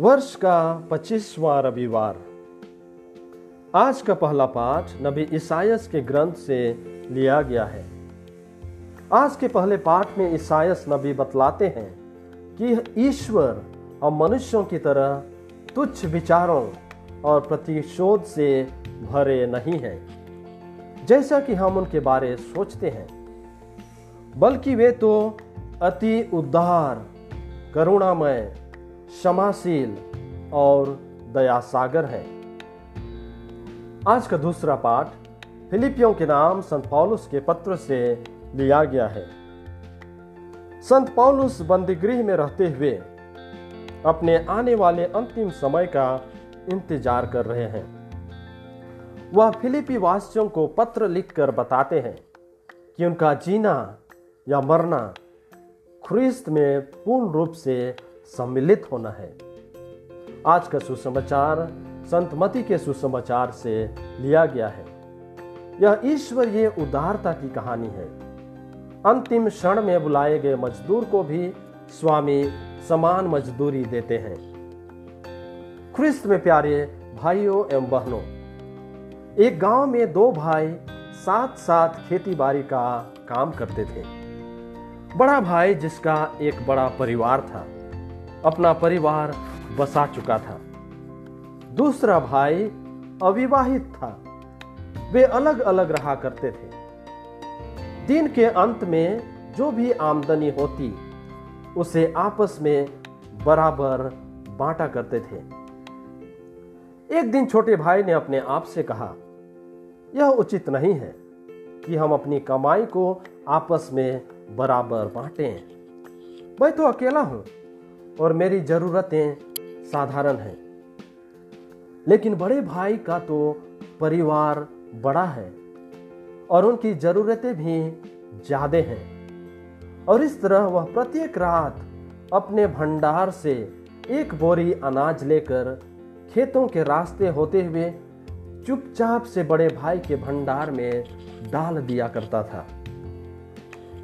वर्ष का पच्चीसवां रविवार। आज का पहला पाठ नबी ईसायस के ग्रंथ से लिया गया है। आज के पहले पाठ में ईसायस नबी बतलाते हैं कि ईश्वर और मनुष्यों की तरह तुच्छ विचारों और प्रतिशोध से भरे नहीं हैं। जैसा कि हम उनके बारे सोचते हैं, बल्कि वे तो अति उद्धार करुणामय क्षमाशील और दया सागर है। आज का दूसरा पाठ फिलिपियों के नाम संत पौलुस के पत्र से लिया गया है। संत पौलुस बंदीगृह में रहते हुए अपने आने वाले अंतिम समय का इंतज़ार कर रहे हैं। वह फिलिपी वासियों को पत्र लिखकर बताते हैं कि उनका जीना या मरना ख्रिस्त में पूर्ण रूप से सम्मिलित होना है। आज का सुसमाचार संत मती के सुसमाचार से लिया गया है। यह ईश्वर ये उदारता की कहानी है। अंतिम क्षण में बुलाए गए मजदूर को भी स्वामी समान मजदूरी देते हैं। ख्रिस्त में प्यारे भाइयों एवं बहनों, एक गाँव में दो भाई साथ साथ खेती बाड़ी का काम करते थे। बड़ा भाई जिसका एक बड़ा परिवार था। अपना परिवार बसा चुका था। दूसरा भाई अविवाहित था। वे अलग अलग रहा करते थे। दिन के अंत में जो भी आमदनी होती, उसे आपस में बराबर बांटा करते थे। एक दिन छोटे भाई ने अपने आप से कहा, यह उचित नहीं है कि हम अपनी कमाई को आपस में बराबर बांटें। मैं तो अकेला हूँ। और मेरी जरूरतें साधारण हैं। लेकिन बड़े भाई का तो परिवार बड़ा है और उनकी जरूरतें भी ज़्यादा हैं। और इस तरह वह प्रत्येक रात अपने भंडार से एक बोरी अनाज लेकर खेतों के रास्ते होते हुए चुपचाप से बड़े भाई के भंडार में डाल दिया करता था।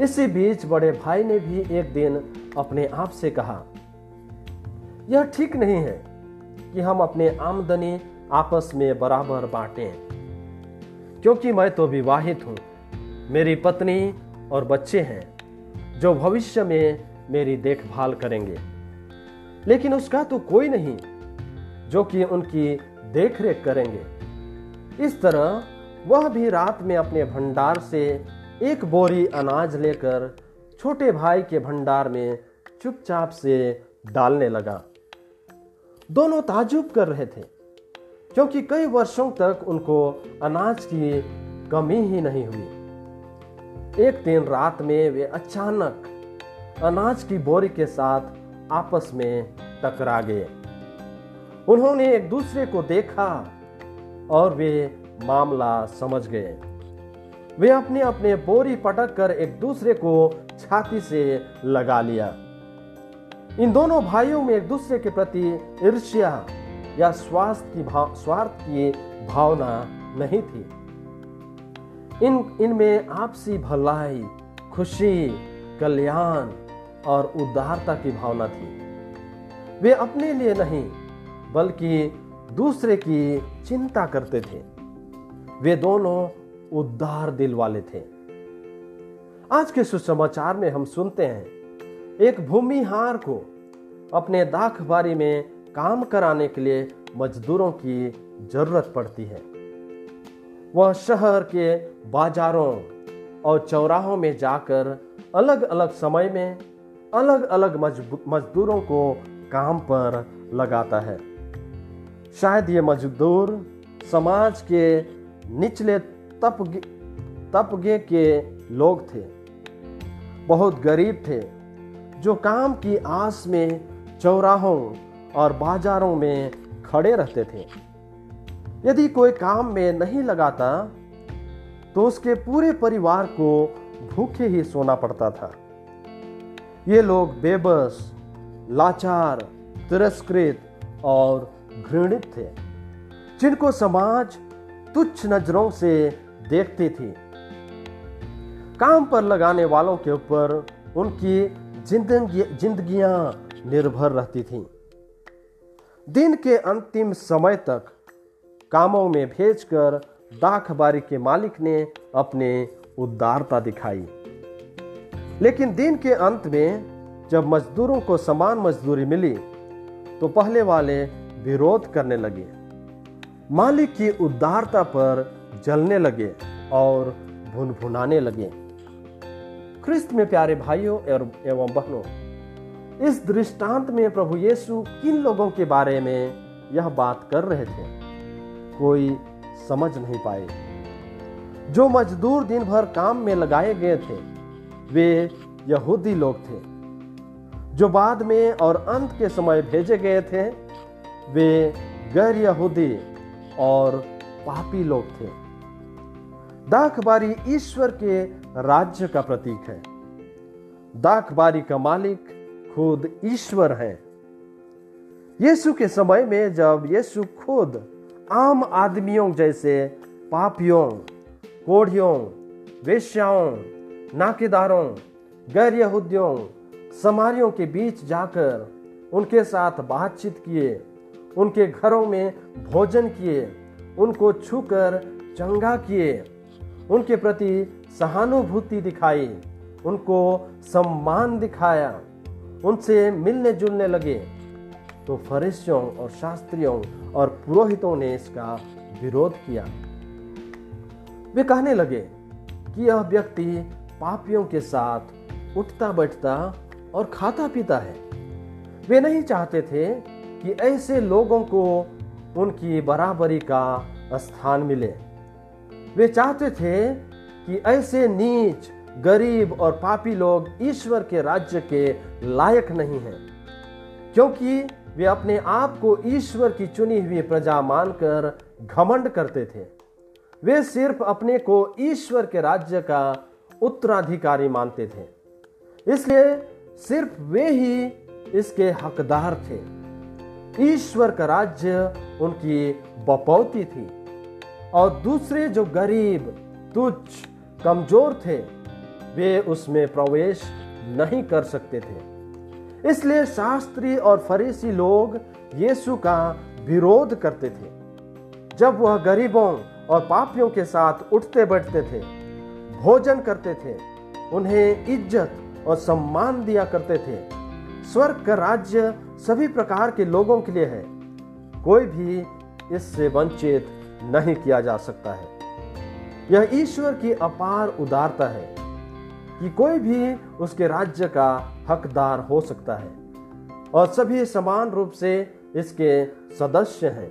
इसी बीच बड़े भाई ने भी एक दिन अपने आप से कहा यह ठीक नहीं है कि हम अपने आमदनी आपस में बराबर बांटें। क्योंकि मैं तो विवाहित हूँ, मेरी पत्नी और बच्चे हैं, जो भविष्य में मेरी देखभाल करेंगे। लेकिन उसका तो कोई नहीं, जो कि उनकी देखरेख करेंगे। इस तरह वह भी रात में अपने भंडार से एक बोरी अनाज लेकर छोटे भाई के भंडार में चुपचाप से डालने लगा। दोनों ताजुब कर रहे थे, क्योंकि कई वर्षों तक उनको अनाज की कमी ही नहीं हुई। एक दिन रात में वे अचानक अनाज की बोरी के साथ आपस में टकरा गए। उन्होंने एक दूसरे को देखा और वे मामला समझ गए। वे अपने अपने बोरी पटक कर एक दूसरे को छाती से लगा लिया। इन दोनों भाइयों में एक दूसरे के प्रति ईर्ष्या या स्वार्थ की भाव स्वार्थ की भावना नहीं थी। इन, इनमें आपसी भलाई, खुशी, कल्याण और उदारता की भावना थी। वे अपने लिए नहीं, बल्कि दूसरे की चिंता करते थे। वे दोनों उदार दिल वाले थे। आज के सुसमाचार में हम सुनते हैं एक भूमिहार को अपने दाख बारी में काम कराने के लिए मजदूरों की ज़रूरत पड़ती है। वह शहर के बाजारों और चौराहों में जाकर अलग अलग समय में अलग अलग मजदूरों को काम पर लगाता है। शायद ये मजदूर समाज के निचले तपगे तपगे के लोग थे, बहुत गरीब थे जो काम की आस में, चौराहों और बाजारों में खड़े रहते थे। यदि कोई काम में नहीं लगाता तो उसके पूरे परिवार को भूखे ही सोना पड़ता था। ये लोग बेबस, लाचार, तिरस्कृत और घृणित थे, जिनको समाज तुच्छ नज़रों से देखती थी। काम पर लगाने वालों के ऊपर उनकी जिंदगियाँ निर्भर रहती थीं। दिन के अंतिम समय तक कामों में भेजकर दाखबारी के मालिक ने अपने उदारता दिखाई। लेकिन दिन के अंत में जब मजदूरों को समान मजदूरी मिली तो पहले वाले विरोध करने लगे। मालिक की उदारता पर जलने लगे और भुनभुनाने लगे। ख्रिस्त में प्यारे भाइयों एवं बहनों, इस दृष्टांत में प्रभु यीशु किन लोगों के बारे में यह बात कर रहे थे? कोई समझ नहीं पाए। जो मजदूर दिन भर काम में लगाए गए थे, वे यहूदी लोग थे। जो बाद में और अंत के समय भेजे गए थे, वे गैर यहूदी और पापी लोग थे। दाखबारी ईश्वर के राज्य का प्रतीक है। दाखबारी का मालिक खुद ईश्वर है। यीशु के समय में जब यीशु खुद आम आदमियों जैसे पापियों, कोढ़ियों, वेश्याओं, नाकेदारों, गैर यहूदियों, समारियों के बीच जाकर उनके साथ बातचीत किए, उनके घरों में भोजन किए, उनको छूकर चंगा किए, उनके प्रति सहानुभूति दिखाई, उनको सम्मान दिखाया, उनसे मिलने जुलने लगे। तो फरिस्यों और शास्त्रियों और पुरोहितों ने इसका विरोध किया। वे कहने लगे कि यह व्यक्ति पापियों के साथ उठता बैठता और खाता पीता है। वे नहीं चाहते थे कि ऐसे लोगों को उनकी बराबरी का स्थान मिले। वे चाहते थे कि ऐसे नीच, गरीब और पापी लोग ईश्वर के राज्य के लायक नहीं हैं, क्योंकि वे अपने आप को ईश्वर की चुनी हुई प्रजा मानकर घमंड करते थे। वे सिर्फ़ अपने को ईश्वर के राज्य का उत्तराधिकारी मानते थे। इसलिए सिर्फ़ वे ही इसके हकदार थे। ईश्वर का राज्य उनकी बपौती थी और दूसरे जो गरीब, तुच्छ कमज़ोर थे, वे उसमें प्रवेश नहीं कर सकते थे। इसलिए शास्त्री और फरीसी लोग यीशु का विरोध करते थे। जब वह गरीबों और पापियों के साथ उठते बैठते थे, भोजन करते थे, उन्हें इज़्ज़त और सम्मान दिया करते थे। स्वर्ग का राज्य सभी प्रकार के लोगों के लिए है। कोई भी इससे वंचित नहीं किया जा सकता है। यह ईश्वर की अपार उदारता है कि कोई भी उसके राज्य का हकदार हो सकता है और सभी समान रूप से इसके सदस्य हैं।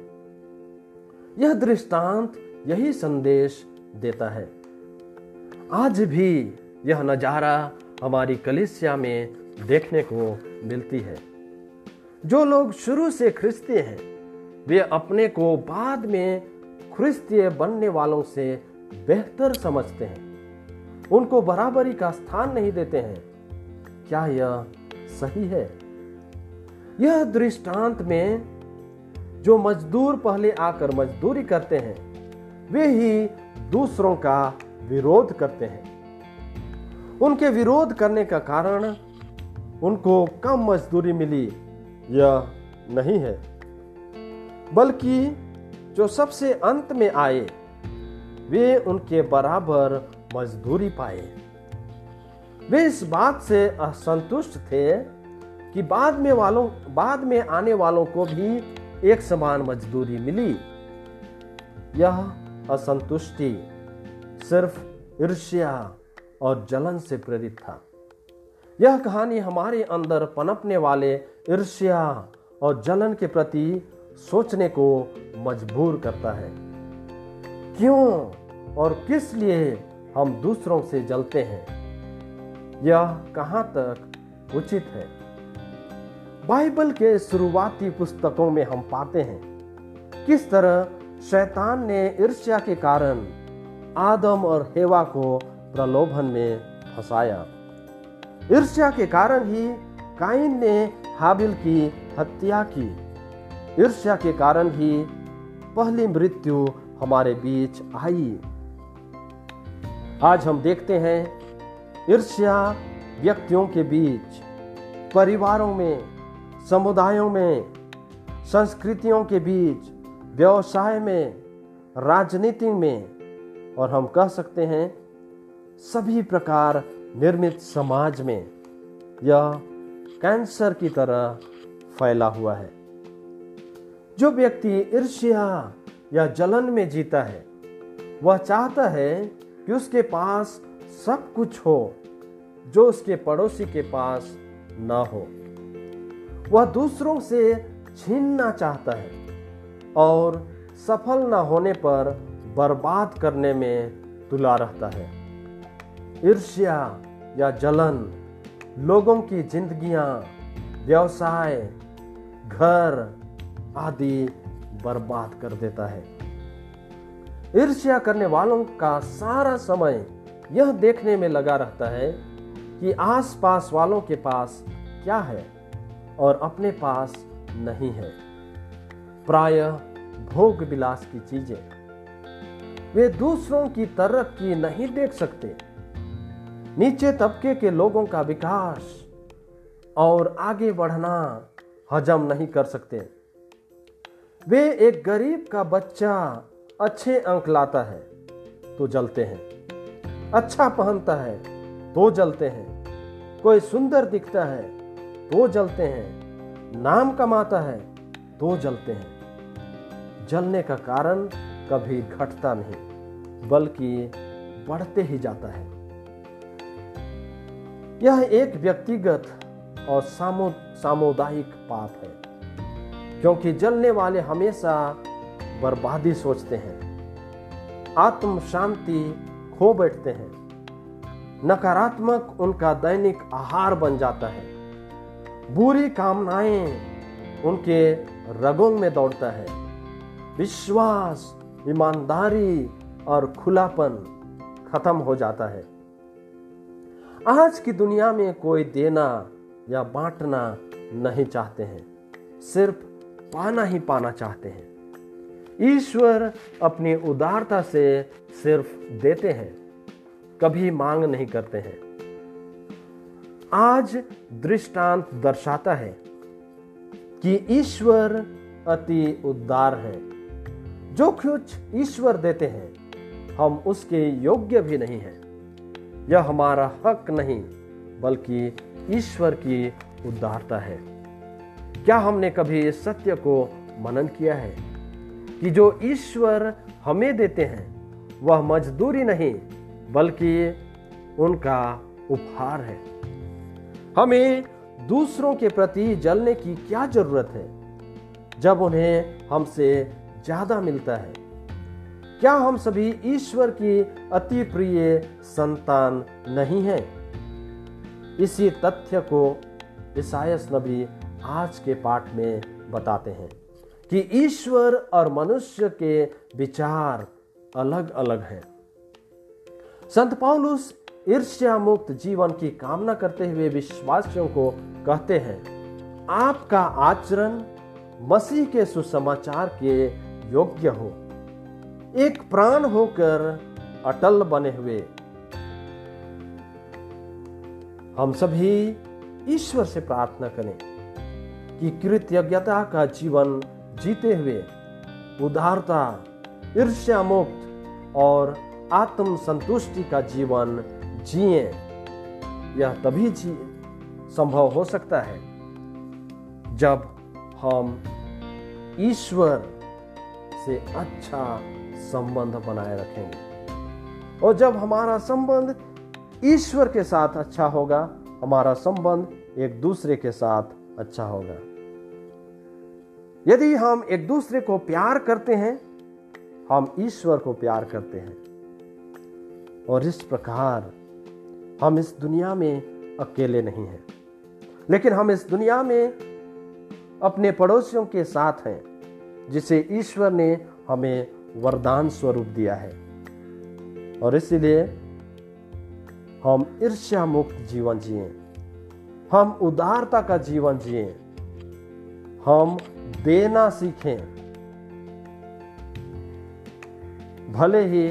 यह दृष्टांत यही संदेश देता है। आज भी यह नज़ारा हमारी कलिसिया में देखने को मिलती है। जो लोग शुरू से ख्रिस्ती हैं, वे अपने को बाद में ख्रिस्तीय बनने वालों से बेहतर समझते हैं। उनको बराबरी का स्थान नहीं देते हैं। क्या यह सही है? यह दृष्टांत में जो मजदूर पहले आकर मजदूरी करते हैं, वे ही दूसरों का विरोध करते हैं। उनके विरोध करने का कारण उनको कम मजदूरी मिली, यह नहीं है। बल्कि जो सबसे अंत में आए वे उनके बराबर मजदूरी पाए। वे इस बात से असंतुष्ट थे कि बाद में वालों, बाद में आने वालों को भी एक समान मजदूरी मिली। यह असंतुष्टि सिर्फ़ ईर्ष्या और जलन से प्रेरित था। यह कहानी हमारे अंदर पनपने वाले ईर्ष्या और जलन के प्रति सोचने को मजबूर करता है। क्यों? और किस लिए हम दूसरों से जलते हैं? यह कहाँ तक उचित है? बाइबल के शुरुआती पुस्तकों में हम पाते हैं, किस तरह शैतान ने ईर्ष्या के कारण आदम और हेवा को प्रलोभन में फंसाया। ईर्ष्या के कारण ही काइन ने हाबिल की हत्या की। ईर्ष्या के कारण ही पहली मृत्यु हमारे बीच आई। आज हम देखते हैं ईर्ष्या व्यक्तियों के बीच, परिवारों में, समुदायों में, संस्कृतियों के बीच, व्यवसाय में, राजनीति में, और हम कह सकते हैं सभी प्रकार निर्मित समाज में यह कैंसर की तरह फैला हुआ है। जो व्यक्ति ईर्ष्या या जलन में जीता है, वह चाहता है कि उसके पास सब कुछ हो जो उसके पड़ोसी के पास ना हो। वह दूसरों से छीनना चाहता है और सफल न होने पर बर्बाद करने में तुला रहता है। ईर्ष्या या जलन, लोगों की जिंदगियाँ, व्यवसाय, घर आदि बर्बाद कर देता है। ईर्ष्या करने वालों का सारा समय यह देखने में लगा रहता है कि आसपास वालों के पास क्या है और अपने पास नहीं है। प्रायः भोग विलास की चीज़ें। वे दूसरों की तरक्की नहीं देख सकते। नीचे तबके के लोगों का विकास और आगे बढ़ना हजम नहीं कर सकते। वे एक गरीब का बच्चा अच्छे अंक लाता है तो जलते हैं। अच्छा पहनता है तो जलते हैं। कोई सुंदर दिखता है तो जलते हैं। नाम कमाता है तो जलते हैं। जलने का कारण कभी घटता नहीं, बल्कि बढ़ते ही जाता है। यह एक व्यक्तिगत और सामुदायिक पाप है, क्योंकि जलने वाले हमेशा बर्बादी सोचते हैं। आत्म शांति खो बैठते हैं। नकारात्मक उनका दैनिक आहार बन जाता है। बुरी कामनाएँ उनके रगों में दौड़ता है। विश्वास, ईमानदारी और खुलापन खत्म हो जाता है। आज की दुनिया में कोई देना या बांटना नहीं चाहते हैं। सिर्फ़ पाना ही पाना चाहते हैं। ईश्वर अपनी उदारता से सिर्फ़ देते हैं, कभी मांग नहीं करते हैं। आज दृष्टांत दर्शाता है कि ईश्वर अति उदार है। जो कुछ ईश्वर देते हैं, हम उसके योग्य भी नहीं हैं। यह हमारा हक नहीं, बल्कि ईश्वर की उदारता है। क्या हमने कभी इस सत्य को मनन किया है? कि जो ईश्वर हमें देते हैं, वह मजदूरी नहीं, बल्कि उनका उपहार है। हमें दूसरों के प्रति जलने की क्या ज़रूरत है, जब उन्हें हमसे ज़्यादा मिलता है? क्या हम सभी ईश्वर की अति प्रिय संतान नहीं हैं? इसी तथ्य को ईसायस नबी आज के पाठ में बताते हैं। कि ईश्वर और मनुष्य के विचार अलग अलग हैं। संत पौलुस ईर्ष्या मुक्त जीवन की कामना करते हुए विश्वासियों को कहते हैं, आपका आचरण मसीह के सुसमाचार के योग्य हो। एक प्राण होकर अटल बने हुए। हम सभी ईश्वर से प्रार्थना करें कि कृतज्ञता का जीवन जीते हुए उदारता, ईर्ष्या मुक्त और आत्म संतुष्टि का जीवन जिए, यह तभी जी, संभव हो सकता है जब हम ईश्वर से अच्छा संबंध बनाए रखेंगे। और जब हमारा संबंध ईश्वर के साथ अच्छा होगा, हमारा संबंध एक दूसरे के साथ अच्छा होगा। यदि हम एक दूसरे को प्यार करते हैं, हम ईश्वर को प्यार करते हैं। और इस प्रकार हम इस दुनिया में अकेले नहीं हैं। लेकिन हम इस दुनिया में अपने पड़ोसियों के साथ हैं, जिसे ईश्वर ने हमें वरदान स्वरूप दिया है। और इसलिए हम ईर्ष्या मुक्त जीवन जिए। हम उदारता का जीवन जिए। हम देना सीखें। भले ही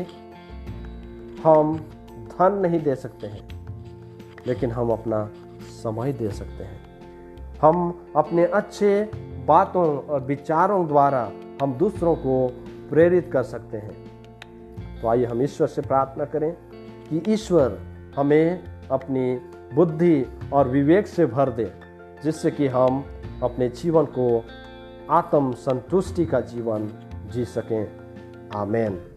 हम धन नहीं दे सकते हैं, लेकिन हम अपना समय दे सकते हैं। हम अपने अच्छे बातों और विचारों द्वारा हम दूसरों को प्रेरित कर सकते हैं। तो आइए हम ईश्वर से प्रार्थना करें कि ईश्वर हमें अपनी बुद्धि और विवेक से भर दे, जिससे कि हम अपने जीवन को आत्म संतुष्टि का जीवन जी सकें। आमेन।